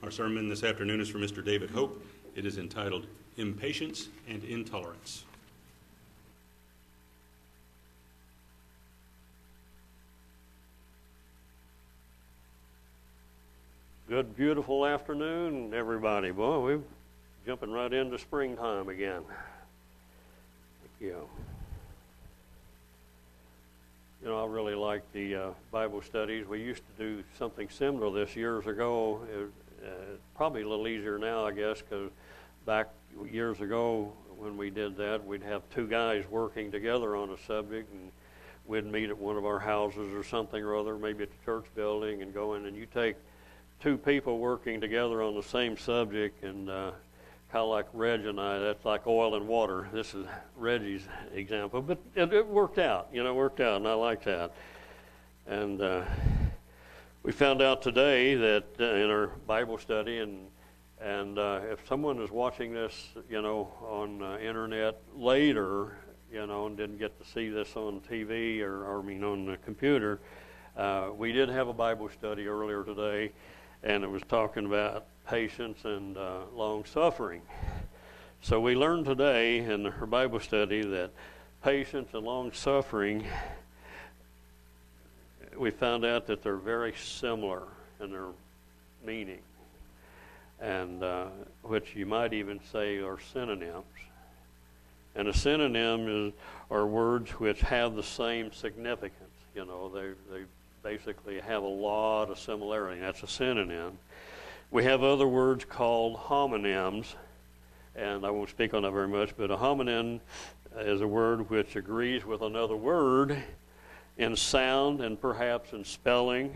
Our sermon this afternoon is from Mr. David Hope. It is entitled Impatience and Intolerance. Good, beautiful afternoon, everybody. Boy, we're jumping right into springtime again. Thank you. You know, I really like the uh, Bible studies. We used to do something similar this years ago. It, uh, probably a little easier now, I guess, because back years ago when we did that, we'd have two guys working together on a subject, and we'd meet at one of our houses or something or other, maybe at the church building, and go in, and you take two people working together on the same subject, and uh, kind of like Reg and I, that's like oil and water. This is Reggie's example, but it, it worked out. You know, it worked out, and I like that. And uh, we found out today that uh, in our Bible study, and and uh, if someone is watching this, you know, on uh, internet later, you know, and didn't get to see this on TV or, or I mean on the computer, uh, we did have a Bible study earlier today, and it was talking about patience and uh, long suffering. So we learned today in our Bible study that patience and long suffering we found out that they're very similar in their meaning, and uh, which you might even say are synonyms. And a synonym is are words which have the same significance. You know, they they basically have a lot of similarity. That's a synonym. We have other words called homonyms, and I won't speak on that very much. But a homonym is a word which agrees with another word in sound and perhaps in spelling,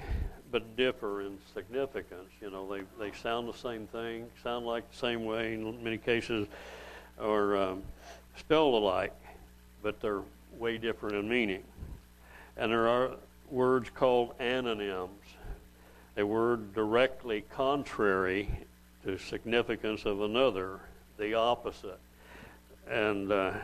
but differ in significance. You know, they, they sound the same thing, sound like the same way in many cases, or um, spelled alike, but they're way different in meaning. And there are words called antonyms, a word directly contrary to significance of another, the opposite. And uh,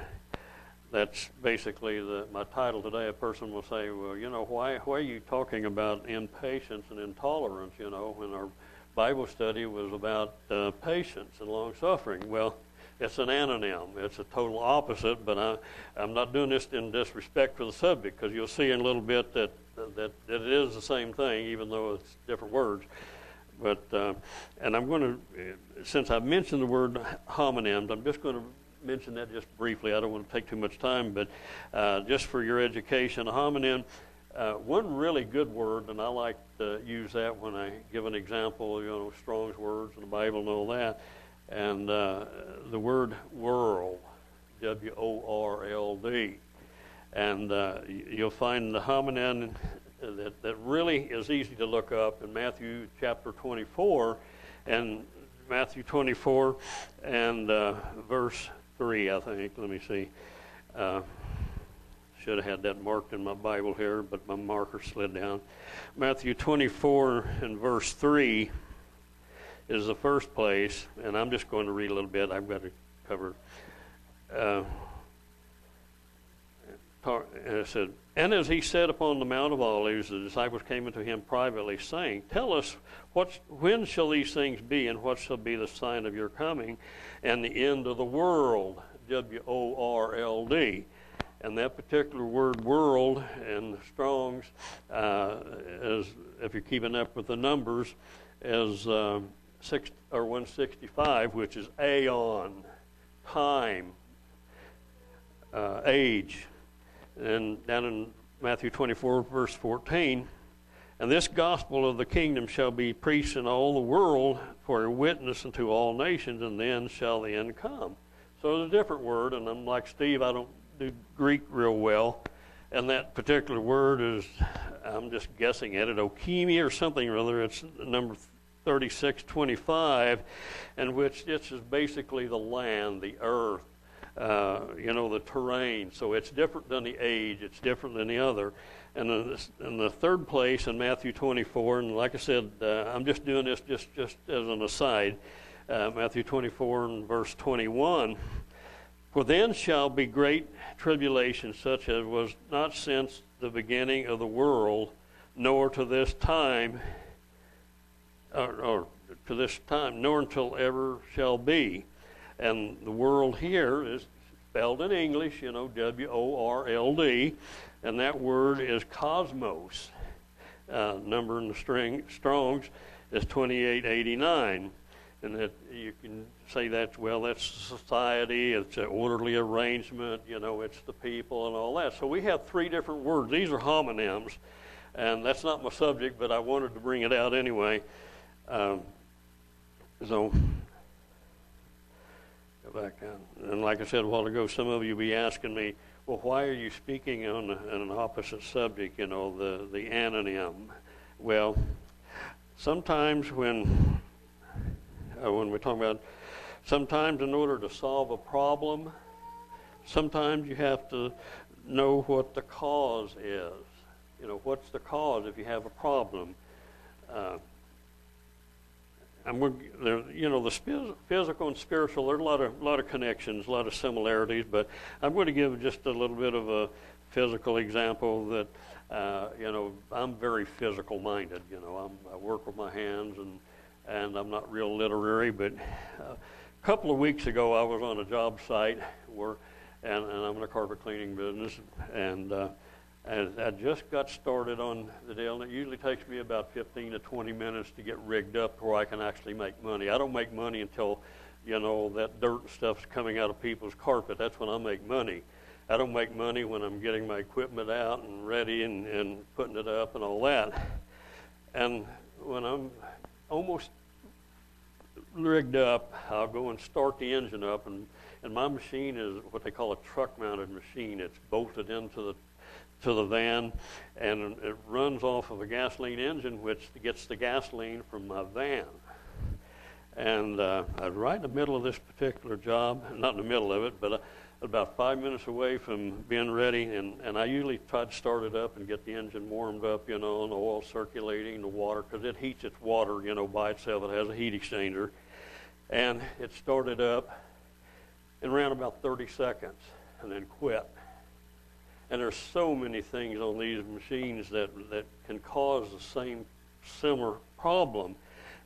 that's basically the, my title today. A person will say, "Well, you know, why why are you talking about impatience and intolerance? You know, when our Bible study was about uh, patience and long suffering." Well, it's an anonym. It's a total opposite. But I, I'm not doing this in disrespect for the subject because you'll see in a little bit that, that that it is the same thing, even though it's different words. But uh, and I'm going to, since I've mentioned the word homonyms, I'm just going to mention that just briefly. I don't want to take too much time, but uh, just for your education, a homonym, uh, one really good word, and I like to use that when I give an example, you know, Strong's words in the Bible and all that, and uh, the word world, W O R L D. And uh, you'll find the homonym that, that really is easy to look up in Matthew chapter 24 and Matthew 24 and uh, verse 3, I think. Let me see. Uh, should have had that marked in my Bible here, but my marker slid down. Matthew 24 and verse 3 is the first place, and I'm just going to read a little bit. I've got to cover. Uh, and said, And as he sat upon the Mount of Olives, the disciples came unto him privately, saying, Tell us, what, when shall these things be, and what shall be the sign of your coming, and the end of the world? W O R L D. And that particular word, world, in Strong's, uh, is, if you're keeping up with the numbers, is uh, six, or 165, which is aeon, time, uh, age. And down in Matthew 24, verse 14, and this gospel of the kingdom shall be preached in all the world for a witness unto all nations, and then shall the end come. So it's a different word, and I'm like Steve, I don't do Greek real well. And that particular word is, I'm just guessing at it, okimi or something or other. It's number 3625, and which this is basically the land, the earth, uh, you know, the terrain. So it's different than the age, it's different than the other. And then in the third place in Matthew 24, and like I said, uh, I'm just doing this just, just as an aside. Uh, Matthew 24 and verse 21. For then shall be great tribulation, such as was not since the beginning of the world, nor to this time, or, or to this time, nor until ever shall be. And the world here is spelled in English, you know, W O R L D, and that word is cosmos. Uh, number in the string, Strong's is 2889. And that you can say that's, well, that's society, it's an orderly arrangement, you know, it's the people and all that. So we have three different words. These are homonyms, and that's not my subject, but I wanted to bring it out anyway. Um, so, back on. And like I said a while ago, some of you be asking me, well, why are you speaking on, on an opposite subject, you know, the, the anonym? Well, sometimes when uh, when we're talking about sometimes in order to solve a problem, sometimes you have to know what the cause is. You know, what's the cause if you have a problem? Uh, and we're, you know, the physical and spiritual, there are a lot of, lot of connections, a lot of similarities, but I'm going to give just a little bit of a physical example that, uh, you know, I'm very physical minded. You know, I'm, I work with my hands and and I'm not real literary, but uh, a couple of weeks ago I was on a job site where, and, and I'm in a carpet cleaning business, and, uh, and I just got started on the deal, and it usually takes me about 15 to 20 minutes to get rigged up where I can actually make money. I don't make money until, you know, that dirt stuff's coming out of people's carpet. That's when I make money. I don't make money when I'm getting my equipment out and ready and, and putting it up and all that. And when I'm almost rigged up, I'll go and start the engine up, and, and my machine is what they call a truck-mounted machine. It's bolted into the to the van, and it runs off of a gasoline engine, which gets the gasoline from my van. And uh, I was right in the middle of this particular job, not in the middle of it, but uh, about five minutes away from being ready, and, and I usually try to start it up and get the engine warmed up, you know, and the oil circulating, the water, because it heats its water, you know, by itself. It has a heat exchanger. And it started up in around about 30 seconds and then quit. And there's so many things on these machines that, that can cause the same similar problem.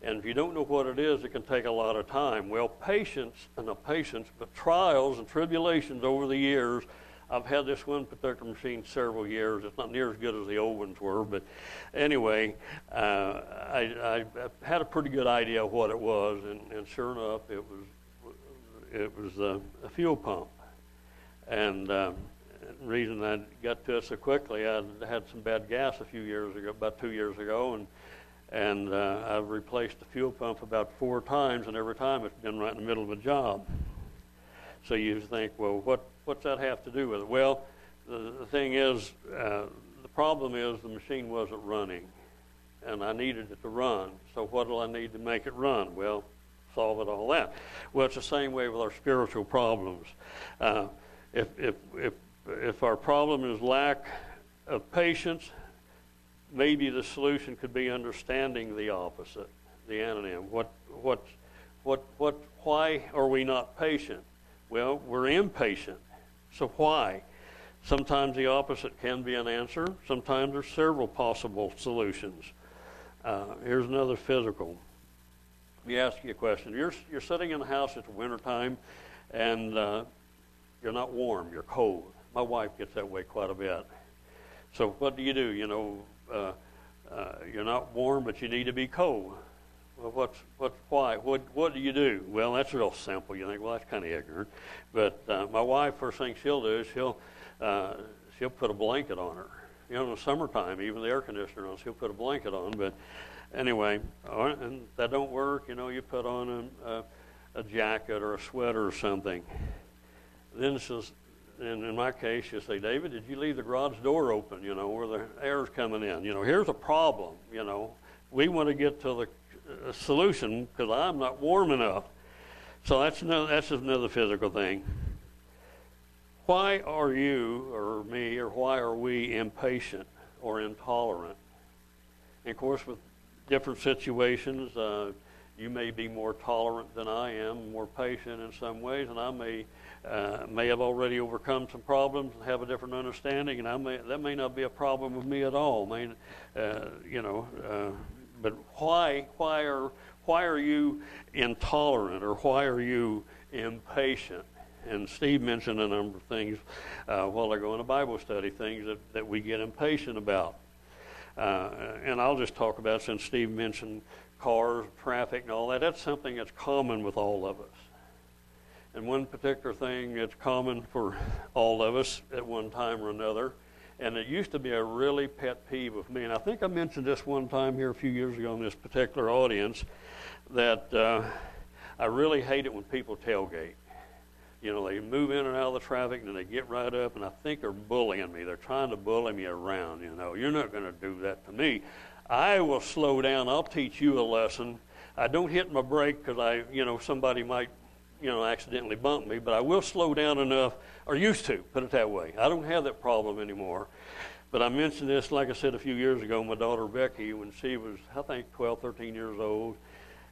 And if you don't know what it is, it can take a lot of time. Well, patience, and not patience, but trials and tribulations over the years. I've had this one particular machine several years. It's not near as good as the old ones were, but anyway, uh, I, I, had a pretty good idea of what it was, and, and sure enough, it was it was a, fuel pump. And um, the reason I got to it so quickly, I had some bad gas a few years ago, about two years ago, and and uh, I've replaced the fuel pump about four times, and every time it's been right in the middle of a job. So you think, well, what what's that have to do with it? Well, the, the thing is, uh, the problem is the machine wasn't running, and I needed it to run. So what do I need to make it run? Well, solve it all that. Well, it's the same way with our spiritual problems. Uh, if if if if our problem is lack of patience, maybe the solution could be understanding the opposite, the anonym. What, what, what, what, why are we not patient? Well, we're impatient. So why? Sometimes the opposite can be an answer. Sometimes there's several possible solutions. Uh, here's another physical. Let me ask you a question. You're, you're sitting in the house, it's wintertime, and uh, you're not warm, you're cold. My wife gets that way quite a bit. So what do you do? You know, uh, uh, you're not warm, but you need to be cold. Well, what's what's why? What what do you do? Well, that's real simple. You think, well, that's kind of ignorant. But uh, my wife, first thing she'll do is she'll uh, she'll put a blanket on her. You know, in the summertime, even the air conditioner on, she'll put a blanket on. But anyway, and that don't work. You know, you put on a, a, a jacket or a sweater or something. Then she'll and in my case, you say, David, did you leave the garage door open, you know, where the air's coming in? You know, here's a problem, you know. We want to get to the uh, solution because I'm not warm enough. So that's another, that's another physical thing. Why are you or me or why are we impatient or intolerant? And of course, with different situations, uh, you may be more tolerant than I am, more patient in some ways, and I may uh, may have already overcome some problems and have a different understanding, and I may, that may not be a problem with me at all. May, uh, you know, uh, but why, why are why are you intolerant or why are you impatient? And Steve mentioned a number of things uh, while ago in a Bible study, things that, that we get impatient about. Uh, and I'll just talk about since Steve mentioned cars, traffic, and all that. That's something that's common with all of us. And one particular thing that's common for all of us at one time or another, and it used to be a really pet peeve of me. And I think I mentioned this one time here a few years ago in this particular audience that uh, I really hate it when people tailgate. You know, they move in and out of the traffic and then they get right up, and I think they're bullying me. They're trying to bully me around. You know, you're not going to do that to me. I will slow down. I'll teach you a lesson. I don't hit my brake because I, you know, somebody might you know, accidentally bump me, but I will slow down enough, or used to, put it that way. I don't have that problem anymore. But I mentioned this, like I said a few years ago, my daughter Becky, when she was, I think, 12, 13 years old,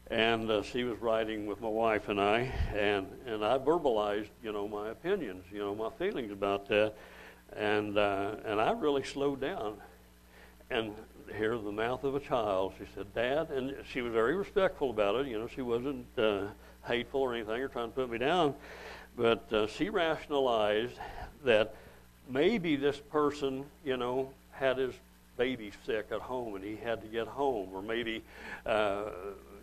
and uh, she was riding with my wife and I, and, and I verbalized, you know, my opinions, you know, my feelings about that, and, uh, and I really slowed down. And here, the mouth of a child, she said, Dad, and she was very respectful about it, you know, she wasn't... Uh, hateful or anything or trying to put me down, but uh, she rationalized that maybe this person, you know, had his baby sick at home and he had to get home, or maybe, uh,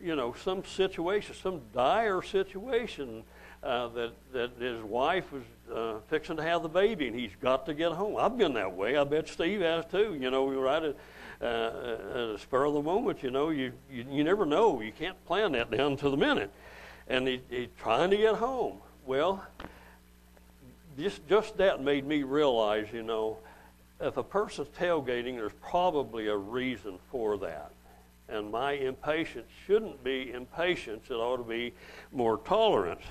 you know, some situation, some dire situation uh, that that his wife was uh, fixing to have the baby and he's got to get home. I've been that way. I bet Steve has too. You know, we right at, uh, at a spur of the moment. You know, you, you you never know. You can't plan that down to the minute and he, he's trying to get home. Well, just, just that made me realize, you know, if a person's tailgating, there's probably a reason for that. And my impatience shouldn't be impatience, it ought to be more tolerance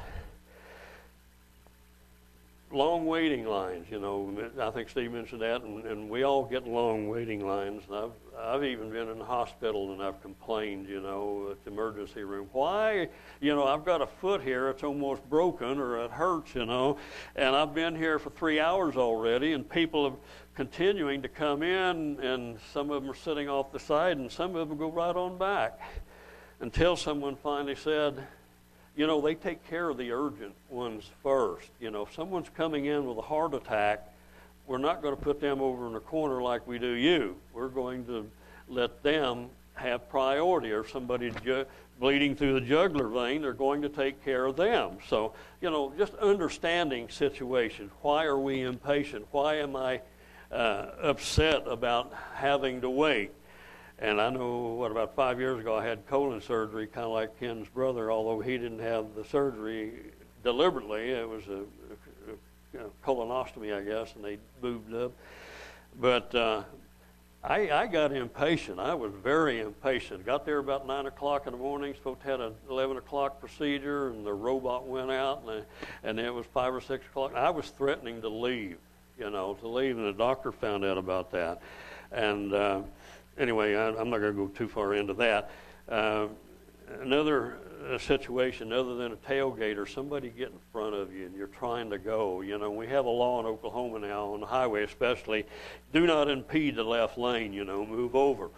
long waiting lines. You know, I think Steve mentioned that, and, and we all get long waiting lines. I've I've even been in the hospital and I've complained. You know, at the emergency room, why? You know, I've got a foot here; it's almost broken, or it hurts. You know, and I've been here for three hours already, and people are continuing to come in, and some of them are sitting off the side, and some of them go right on back, until someone finally said you know, they take care of the urgent ones first. You know, if someone's coming in with a heart attack, we're not going to put them over in a corner like we do you. We're going to let them have priority, or somebody ju- bleeding through the jugular vein, they're going to take care of them. So, you know, just understanding situations. Why are we impatient? Why am I uh, upset about having to wait? And I know, what, about five years ago, I had colon surgery, kind of like Ken's brother, although he didn't have the surgery deliberately. It was a, a, a colonostomy, I guess, and they moved up. But uh, I, I got impatient. I was very impatient. Got there about 9 o'clock in the morning, supposed to have an 11 o'clock procedure, and the robot went out, and, I, and it was 5 or 6 o'clock. I was threatening to leave, you know, to leave, and the doctor found out about that. And... Uh, anyway, I, am not going to go too far into that. Uh, another uh, situation other than a tailgate or somebody get in front of you and you're trying to go. You know, we have a law in Oklahoma now on the highway, especially, do not impede the left lane. You know, move over.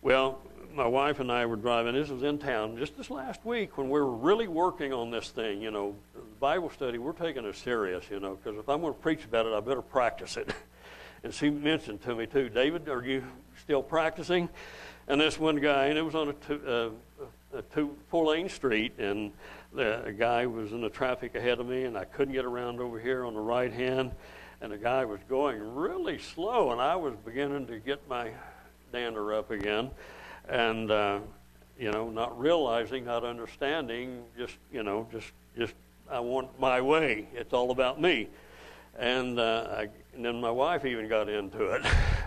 Well, my wife and I were driving. This was in town just this last week when we were really working on this thing. You know, Bible study. We're taking it serious. You know, because if I'm going to preach about it, I better practice it. and she mentioned to me too, David, are you still practicing. And this one guy, and it was on a two, uh, a two four lane street, and the guy was in the traffic ahead of me, and I couldn't get around over here on the right hand, and the guy was going really slow, and I was beginning to get my dander up again, and uh, you know, not realizing, not understanding, just you know, just just I want my way. It's all about me, and uh, I, and then my wife even got into it.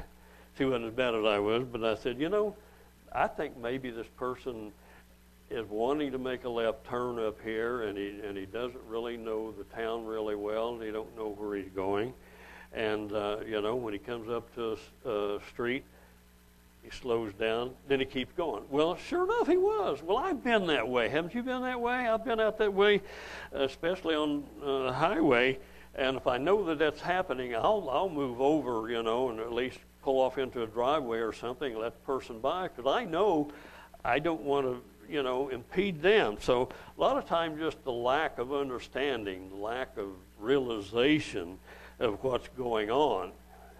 she wasn't as bad as I was, but I said, you know, I think maybe this person is wanting to make a left turn up here, and he and he doesn't really know the town really well, and he don't know where he's going, and uh, you know, when he comes up to a uh, street, he slows down, then he keeps going. Well, sure enough, he was. Well, I've been that way. Haven't you been that way? I've been out that way, especially on uh, the highway. And if I know that that's happening, I'll I'll move over, you know, and at least pull off into a driveway or something, let the person by, because I know I don't want to, you know, impede them. So a lot of times, just the lack of understanding, lack of realization of what's going on,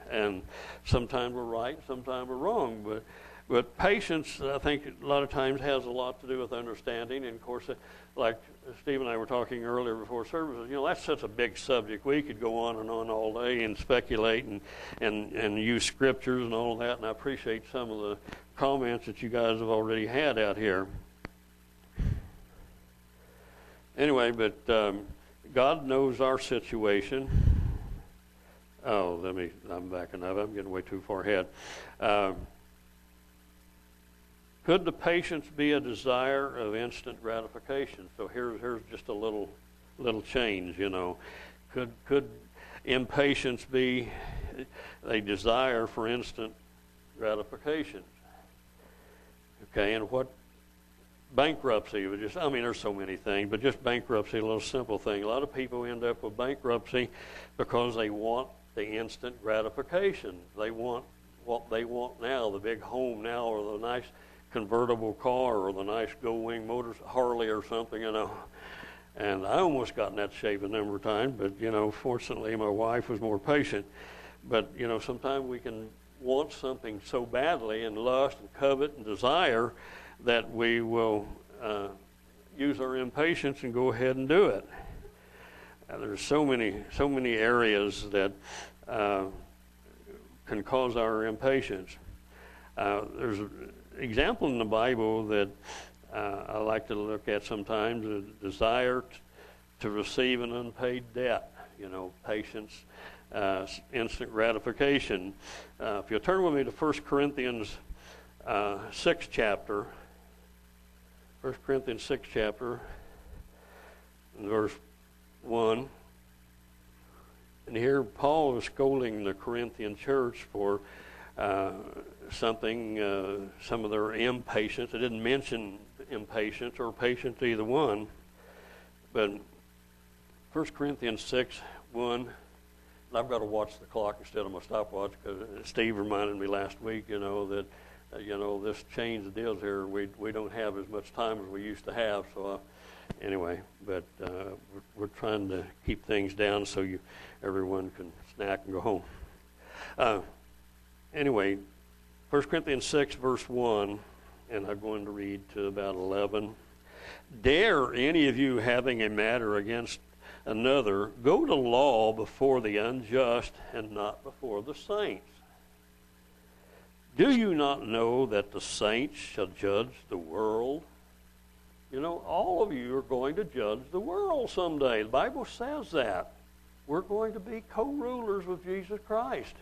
and sometimes we're right, sometimes we're wrong, but. But patience, I think, a lot of times has a lot to do with understanding. And of course, like Steve and I were talking earlier before services, you know, that's such a big subject. We could go on and on all day and speculate and, and, and use scriptures and all that. And I appreciate some of the comments that you guys have already had out here. Anyway, but um, God knows our situation. Oh, let me, I'm backing up. I'm getting way too far ahead. Um, could the patience be a desire of instant gratification? So here's here's just a little little change, you know. Could could impatience be a desire for instant gratification? Okay, and what bankruptcy just I mean there's so many things, but just bankruptcy, a little simple thing. A lot of people end up with bankruptcy because they want the instant gratification. They want what they want now, the big home now or the nice convertible car or the nice Gold Wing Motors Harley or something, you know. And I almost got in that shape a number of times, but you know, fortunately, my wife was more patient. But you know, sometimes we can want something so badly and lust and covet and desire that we will uh, use our impatience and go ahead and do it. Uh, there's so many, so many areas that uh, can cause our impatience. Uh, there's example in the Bible that uh, I like to look at sometimes a desire t- to receive an unpaid debt, you know, patience, uh, instant gratification. Uh, if you'll turn with me to 1 Corinthians uh, 6 chapter, 1 Corinthians 6 chapter, verse 1. And here Paul is scolding the Corinthian church for uh, something, uh, some of their impatience. I didn't mention impatience or patience, either one. But 1 Corinthians 6 1, I've got to watch the clock instead of my stopwatch because Steve reminded me last week, you know, that, uh, you know, this change of deals here, we, we don't have as much time as we used to have. So, uh, anyway, but uh, we're, we're, trying to keep things down so you everyone can snack and go home. Uh, anyway, 1 Corinthians 6, verse 1, and I'm going to read to about 11. Dare any of you having a matter against another go to law before the unjust and not before the saints? Do you not know that the saints shall judge the world? You know, all of you are going to judge the world someday. The Bible says that. We're going to be co rulers with Jesus Christ.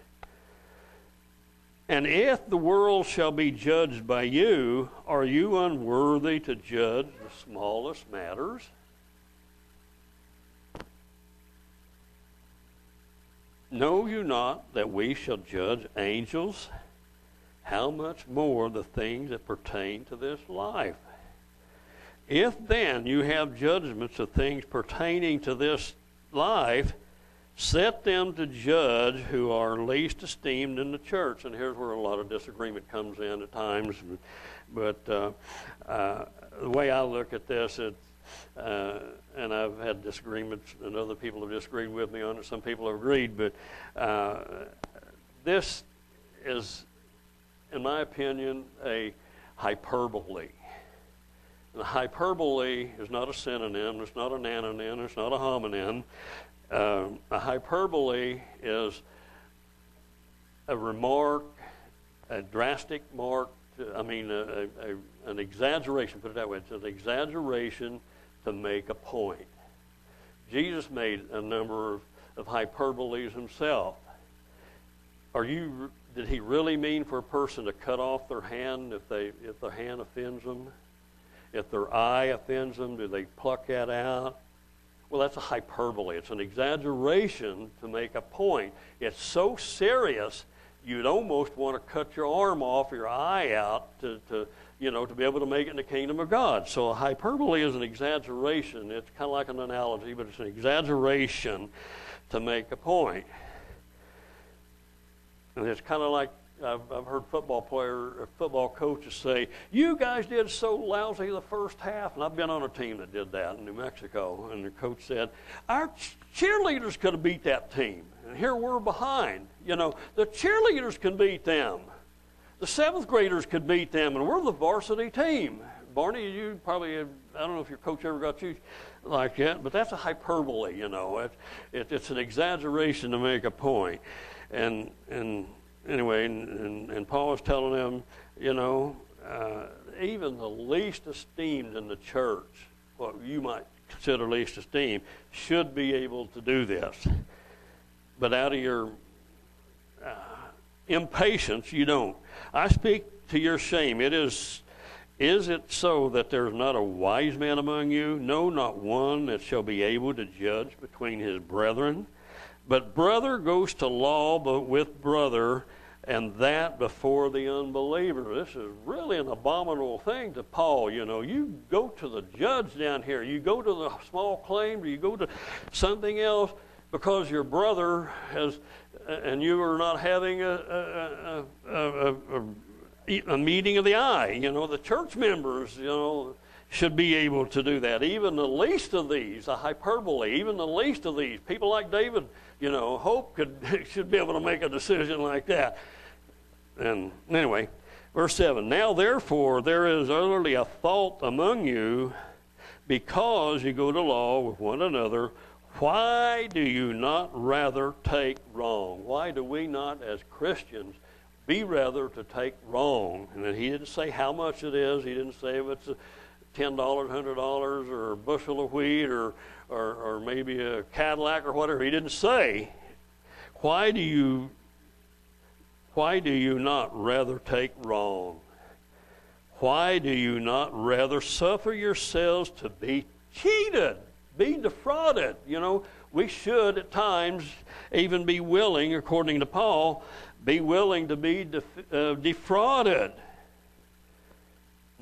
And if the world shall be judged by you, are you unworthy to judge the smallest matters? Know you not that we shall judge angels? How much more the things that pertain to this life? If then you have judgments of things pertaining to this life, set them to judge who are least esteemed in the church. And here's where a lot of disagreement comes in at times. But uh, uh, the way I look at this, it, uh, and I've had disagreements, and other people have disagreed with me on it. Some people have agreed, but uh, this is, in my opinion, a hyperbole. The hyperbole is not a synonym, it's not an anonym, it's not a homonym. Uh, a hyperbole is a remark, a drastic mark, to, I mean, a, a, an exaggeration, put it that way. It's an exaggeration to make a point. Jesus made a number of, of hyperboles himself. Are you, did he really mean for a person to cut off their hand if, they, if their hand offends them? If their eye offends them, do they pluck that out? Well, that's a hyperbole. It's an exaggeration to make a point. It's so serious, you'd almost want to cut your arm off, your eye out, to, to you know, to be able to make it in the kingdom of God. So a hyperbole is an exaggeration. It's kind of like an analogy, but it's an exaggeration to make a point. And it's kind of like I've, I've heard football player, uh, football coaches say, "You guys did so lousy the first half," and I've been on a team that did that in New Mexico, and the coach said, "Our cheerleaders could have beat that team, and here we're behind. You know, the cheerleaders can beat them, the seventh graders could beat them, and we're the varsity team." Barney, you probably, I don't know if your coach ever got you like that, but that's a hyperbole, you know. It, it, it's an exaggeration to make a point. And, and anyway, and, and, and Paul was telling them, you know, uh, even the least esteemed in the church, what you might consider least esteemed, should be able to do this. But out of your uh, impatience, you don't. I speak to your shame. It is is it so that there is not a wise man among you? No, not one that shall be able to judge between his brethren. But brother goes to law but with brother, and that before the unbeliever. This is really an abominable thing to Paul. You know, you go to the judge down here, you go to the small claim, you go to something else because your brother has, uh, and you are not having a, a, a, a a meeting of the eye. You know, the church members, you know, should be able to do that. Even the least of these, a hyperbole, even the least of these, people like David, you know, hope could, should be able to make a decision like that. And anyway, verse 7 Now therefore, there is utterly a fault among you because you go to law with one another. Why do you not rather take wrong? Why do we not, as Christians, be rather to take wrong? And he didn't say how much it is, he didn't say if it's. A, $10, $100, or a bushel of wheat, or, or, or maybe a Cadillac or whatever. He didn't say. Why do you, why do you not rather take wrong? Why do you not rather suffer yourselves to be cheated, be defrauded? You know, we should at times even be willing, according to Paul, be willing to be def- uh, defrauded.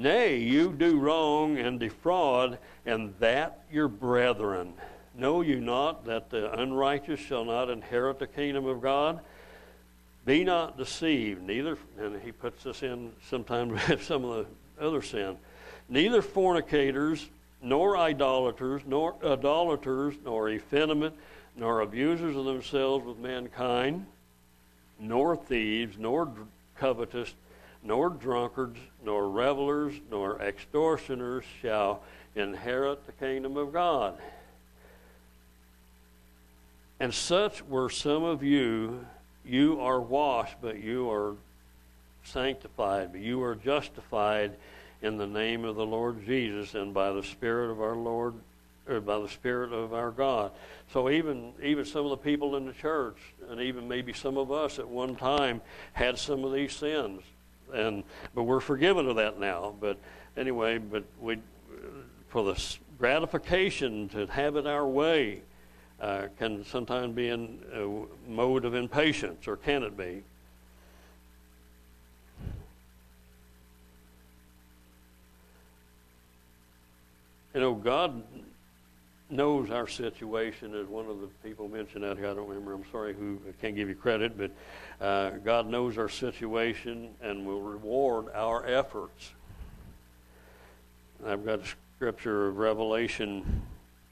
Nay, you do wrong and defraud, and that your brethren. Know you not that the unrighteous shall not inherit the kingdom of God? Be not deceived, neither, and he puts this in sometimes with some of the other sin, neither fornicators, nor idolaters, nor idolaters, nor effeminate, nor abusers of themselves with mankind nor thieves, nor covetous, nor drunkards, nor revelers, nor extortioners shall inherit the kingdom of God. And such were some of you. You are washed, but you are sanctified, but you are justified in the name of the Lord Jesus and by the Spirit of our Lord, or by the Spirit of our God. So even even some of the people in the church, and even maybe some of us at one time had some of these sins, and but we're forgiven of that now. But anyway, but we for the gratification to have it our way uh, can sometimes be in a mode of impatience, or can it be? You know, God knows our situation, as one of the people mentioned out here. I don't remember. I'm sorry who. I can't give you credit, but uh, God knows our situation and will reward our efforts. I've got a scripture of Revelation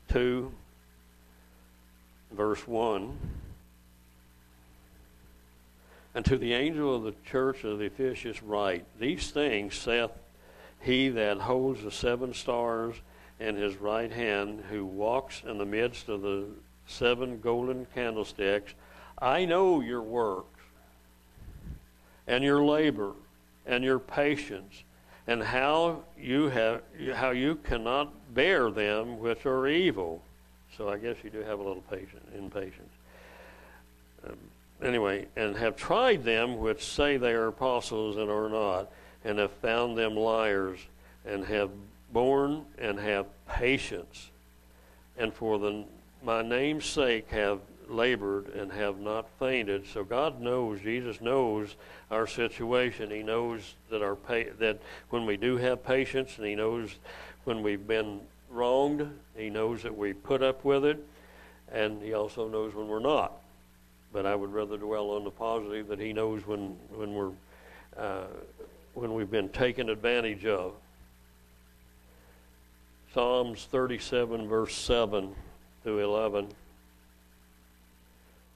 2, verse 1. And to the angel of the church of the Ephesus write, These things saith he that holds the seven stars in his right hand, who walks in the midst of the seven golden candlesticks, I know your works and your labor and your patience and how you have how you cannot bear them which are evil. So I guess you do have a little patience, impatience. Um, anyway, and have tried them which say they are apostles and are not, and have found them liars, and have borne and have patience, and for the, my name's sake have labored and have not fainted. So God knows, Jesus knows our situation. He knows that our that when we do have patience, and He knows when we've been wronged. He knows that we put up with it, and He also knows when we're not. but I would rather dwell on the positive that He knows when when we're uh, when we've been taken advantage of. Psalms 37, verse 7 through 11.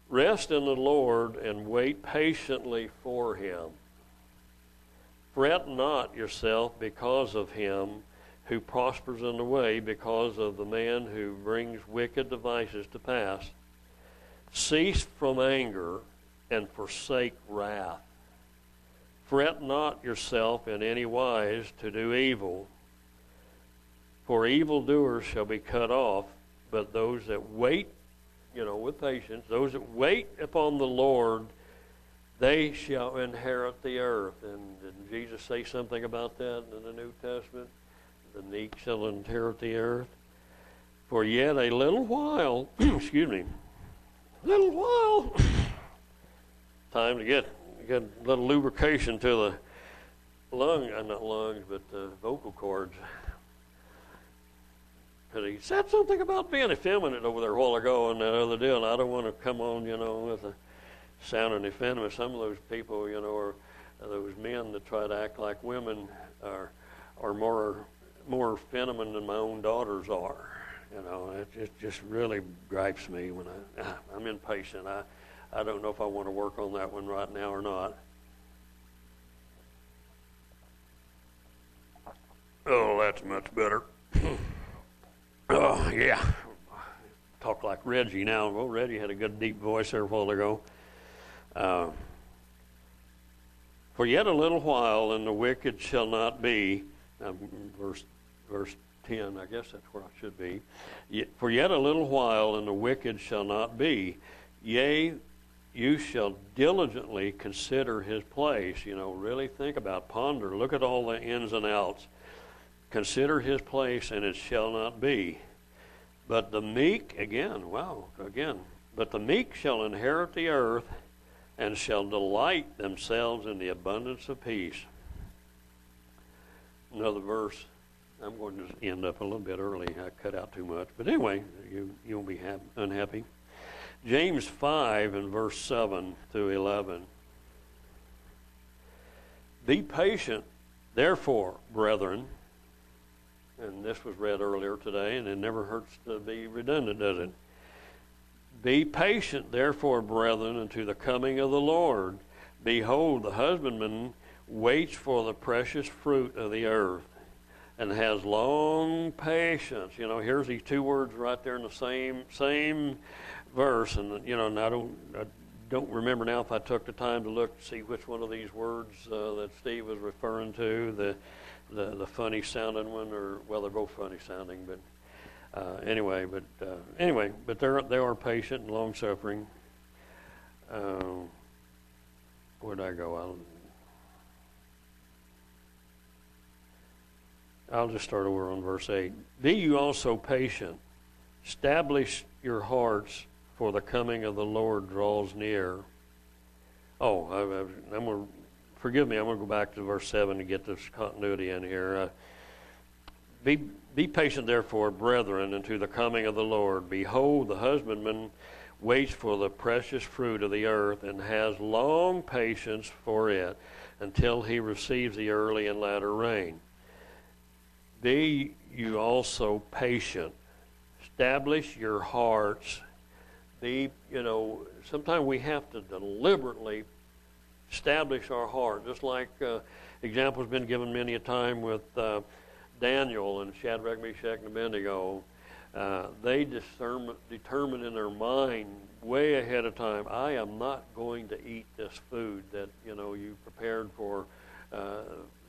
Rest in the Lord and wait patiently for Him. Fret not yourself because of him who prospers in the way, because of the man who brings wicked devices to pass. Cease from anger and forsake wrath. Fret not yourself in any wise to do evil, for evildoers shall be cut off, but those that wait, you know, with patience, those that wait upon the Lord, they shall inherit the earth. And didn't Jesus say something about that in the New Testament? The meek shall inherit the earth. For yet a little while, excuse me, little while, time to get get a little lubrication to the lung, uh, not lungs, but the vocal cords. Because he said something about being effeminate over there a while ago on that other deal, and I don't want to come on, you know, with a sounding effeminate. Some of those people, you know, are uh, those men that try to act like women are are more more feminine than my own daughters are. You know, it, it just really gripes me when I I'm impatient. I I don't know if I want to work on that one right now or not. Oh, that's much better. oh, yeah. Talk like Reggie now. Well, Reggie had a good deep voice there a while ago. Uh, For yet a little while, and the wicked shall not be. Um, verse, verse 10, I guess that's where I should be. For yet a little while, and the wicked shall not be. Yea, you shall diligently consider his place. You know, really think about, ponder, look at all the ins and outs. Consider his place, and it shall not be. But the meek, again, wow, again, but the meek shall inherit the earth and shall delight themselves in the abundance of peace. Another verse. I'm going to end up a little bit early. I cut out too much. But anyway, you, you won't be ha- unhappy. James 5 and verse 7 through 11. Be patient, therefore, brethren. And this was read earlier today, and it never hurts to be redundant, does it? Be patient, therefore, brethren, unto the coming of the Lord. Behold, the husbandman waits for the precious fruit of the earth and has long patience. You know, here's these two words right there in the same same verse, and you know, and I don't I don't remember now if I took the time to look to see which one of these words uh, that Steve was referring to, the the the funny sounding one, or well, they're both funny sounding, but uh, anyway, but uh, anyway, but they're they are patient and long suffering. Uh, where'd I go? I'll, I'll just start over on verse 8. Be you also patient. Establish your hearts, for the coming of the Lord draws near. Oh, I, am going to, forgive me, I'm going to go back to verse 7 to get this continuity in here. Uh, be, be patient, therefore, brethren, unto the coming of the Lord. Behold, the husbandman waits for the precious fruit of the earth and has long patience for it until he receives the early and latter rain. Be you also patient. Establish your hearts. Be, you know, sometimes we have to deliberately establish our heart, just like uh, examples been given many a time with. Uh, Daniel and Shadrach, Meshach, and Abednego, uh, they discern, determined in their mind way ahead of time, I am not going to eat this food that you know you prepared for, uh,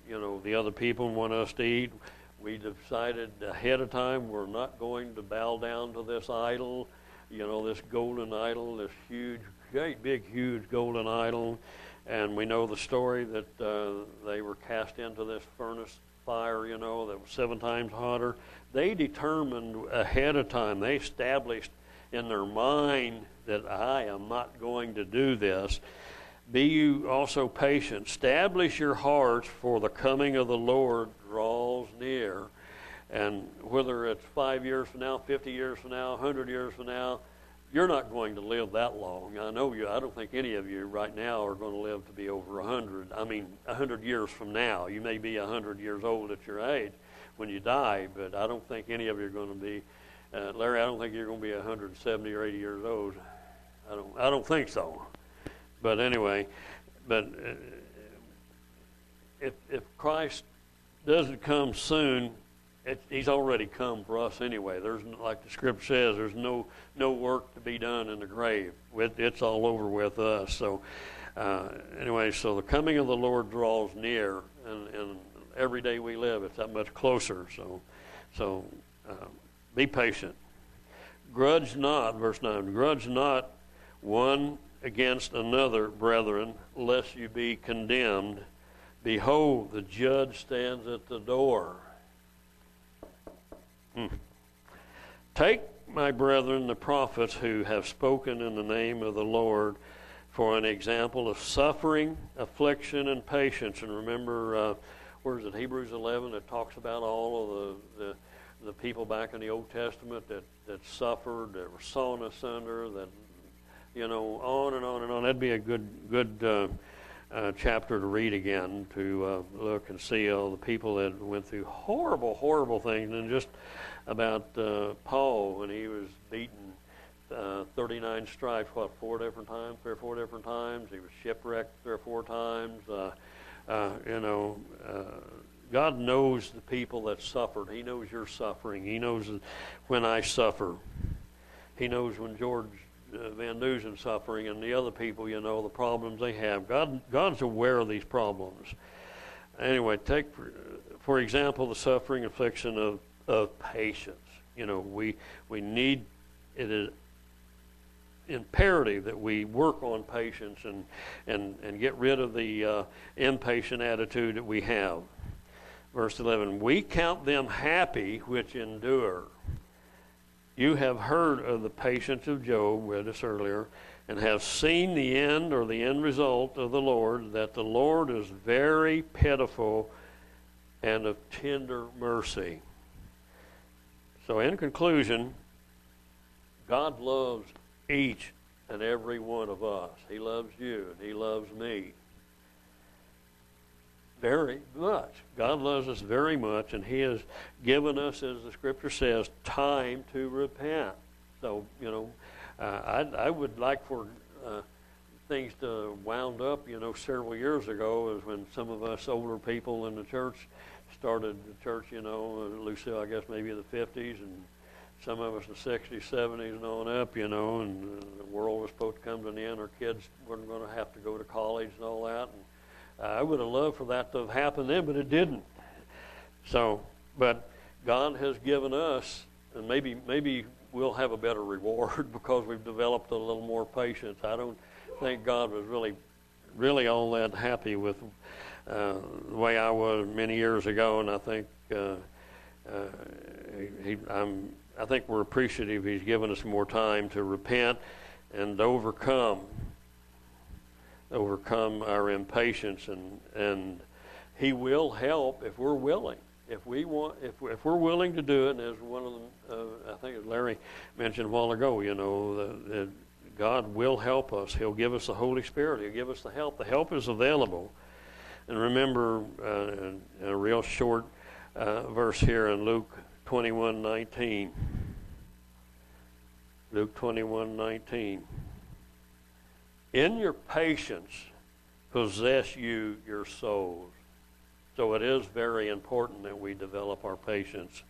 you know, the other people want us to eat. We decided ahead of time we're not going to bow down to this idol, you know, this golden idol, this huge, great, big, huge golden idol. And we know the story that uh, they were cast into this furnace fire, you know, that was seven times hotter. They determined ahead of time, they established in their mind that I am not going to do this. Be you also patient. Establish your hearts, for the coming of the Lord draws near. And whether it's five years from now, 50 years from now, 100 years from now, you're not going to live that long. I know you. I don't think any of you right now are going to live to be over a hundred. I mean, a hundred years from now, you may be a hundred years old at your age when you die, but I don't think any of you are going to be. Uh, Larry, I don't think you're going to be 170 or 80 years old. I don't. I don't think so. But anyway, but uh, if if Christ doesn't come soon, it, he's already come for us anyway. There's like the scripture says, there's no no work to be done in the grave. It, it's all over with us. So uh, anyway, so the coming of the Lord draws near, and, and every day we live, it's that much closer. So so uh, be patient. Grudge not, verse nine. Grudge not one against another, brethren, lest you be condemned. Behold, the judge stands at the door. Take, my brethren, the prophets who have spoken in the name of the Lord for an example of suffering, affliction, and patience. And remember, uh, where is it, Hebrews 11, that talks about all of the, the, the people back in the Old Testament that, that suffered, that were sawn asunder, that, you know, on and on and on. That'd be a good, good uh, uh, chapter to read again, to uh, look and see all the people that went through horrible, horrible things. And just about uh, Paul when he was beaten uh, 39 stripes, what, four different times, three or four different times. He was shipwrecked three or four times. Uh, uh, you know, God knows the people that suffered. He knows your suffering. He knows when I suffer. He knows when George uh, Van Duzen's suffering and the other people, you know, the problems they have. God, God's aware of these problems. Anyway, take, for, for example, the suffering, affliction of, of patience. You know, we, we need, it is imperative that we work on patience and, and, and get rid of the uh, impatient attitude that we have. Verse 11 We count them happy which endure. You have heard of the patience of Job, read this earlier, and have seen the end or the end result of the Lord, that the Lord is very pitiful and of tender mercy. So, in conclusion, God loves each and every one of us. He loves you and He loves me very much. God loves us very much, and He has given us, as the Scripture says, time to repent. So, you know, uh, I, I would like for uh, things to wound up, you know, several years ago, is when some of us older people in the church started the church, you know, Lucille, I guess maybe in the 50s, and some of us in the 60s, 70s, and on up, you know, and uh, the world was supposed to come to an end. Our kids weren't going to have to go to college and all that. And, uh, I would have loved for that to have happened then, but it didn't. So, but God has given us, and maybe maybe we'll have a better reward because we've developed a little more patience. I don't think God was really, really all that happy with uh, the way I was many years ago, and I think uh, uh, he, I'm, I think we're appreciative He's given us more time to repent and overcome overcome our impatience and and he will help if we're willing. If we want if, if we're willing to do it and as one of them uh, i think larry mentioned a while ago you know the, god will help us. He'll give us the holy spirit. He'll give us the help. The help is available. And remember uh, a real short uh, verse here in luke 21 19 luke 21 19 in your patience possess you your souls. So it is very important that we develop our patience.